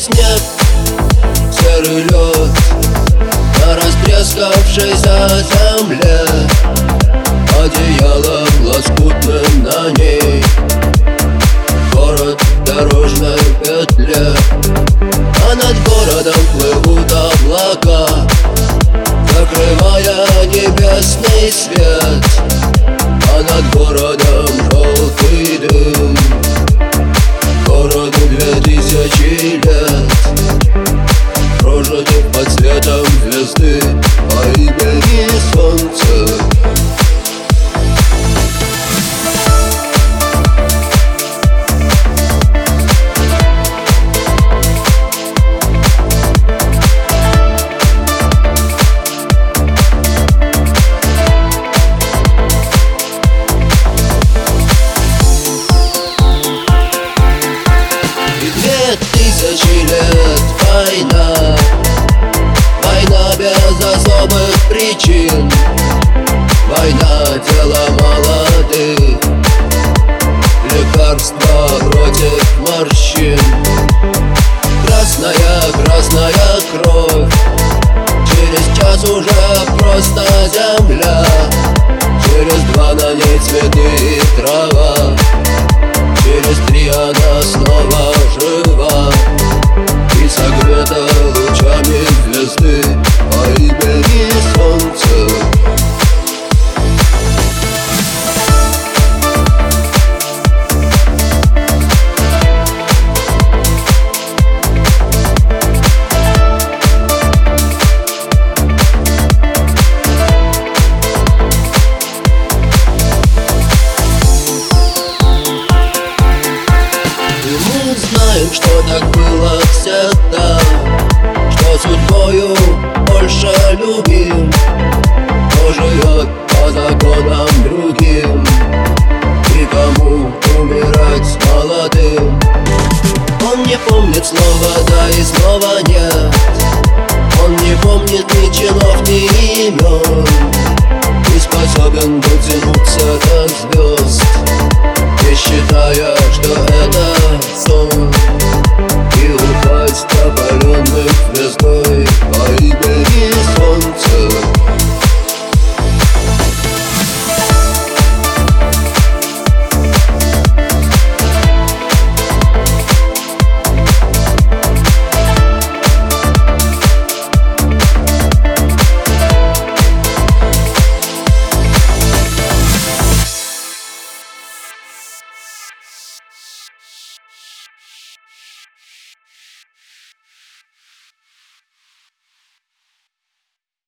снег, серый лед На растрескавшейся земле. Одеяло лоскутным на ней Город в дорожной петле. А над городом плывут облака Закрывая небесный свет. А над городом желтый дым без особых причин. Война дело молодых. Лекарства против морщин. Красная, красная кровь. Через час уже просто земля. Через два на ней цветы и трава что так было всегда Что судьбою больше любим. Кто живет по законам другим И кому умирать молодым. Он не помнит снова да и снова нет. Он не помнит ни чинов, ни имен Не способен